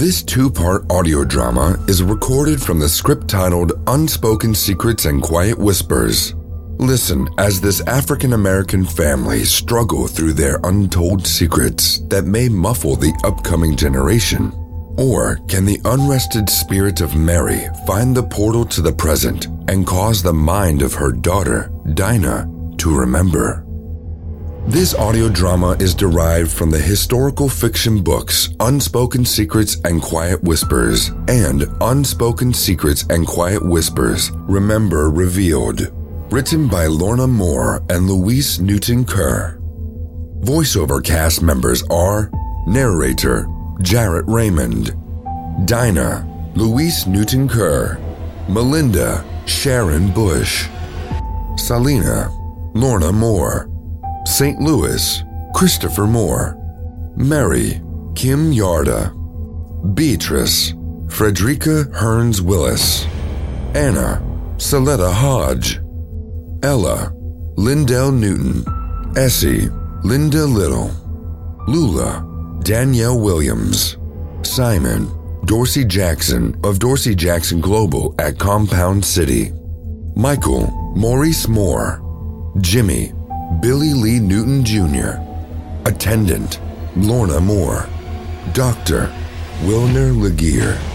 This two part audio drama is recorded from the script titled Unspoken Secrets and Quiet Whispers. Listen as this African American family struggle through their untold secrets that may muffle the upcoming generation. Or can the unrested spirit of Merrie find the portal to the present and cause the mind of her daughter, Dinah, to remember? This audio drama is derived from the historical fiction books Unspoken Secrets and Quiet Whispers and Unspoken Secrets and Quiet Whispers Remember Revealed, written by Lorna Moore and Louise Newton Kerr. Voiceover cast members are narrator Jarrett Raymond, Dinah Louise Newton Kerr, Melinda Sharon Bush, Salina Lorna Moore. St. Louis, Christopher Moore. Merrie, Kim Yarda. Beatrice, Fredericka Hearns Willis. Anna, Sileta Hodge. Ella, Lindell Newton. Essie, Lynda Little. Lula, Danielle Williams. Simon, Dorsey Jackson of Dorsey Jackson Global at Compound City. Michael, Maurice Moore. Jimmy, Billy Lee Newton Jr., Attendant Lorna Moore, Doctor Wilner Laguiere.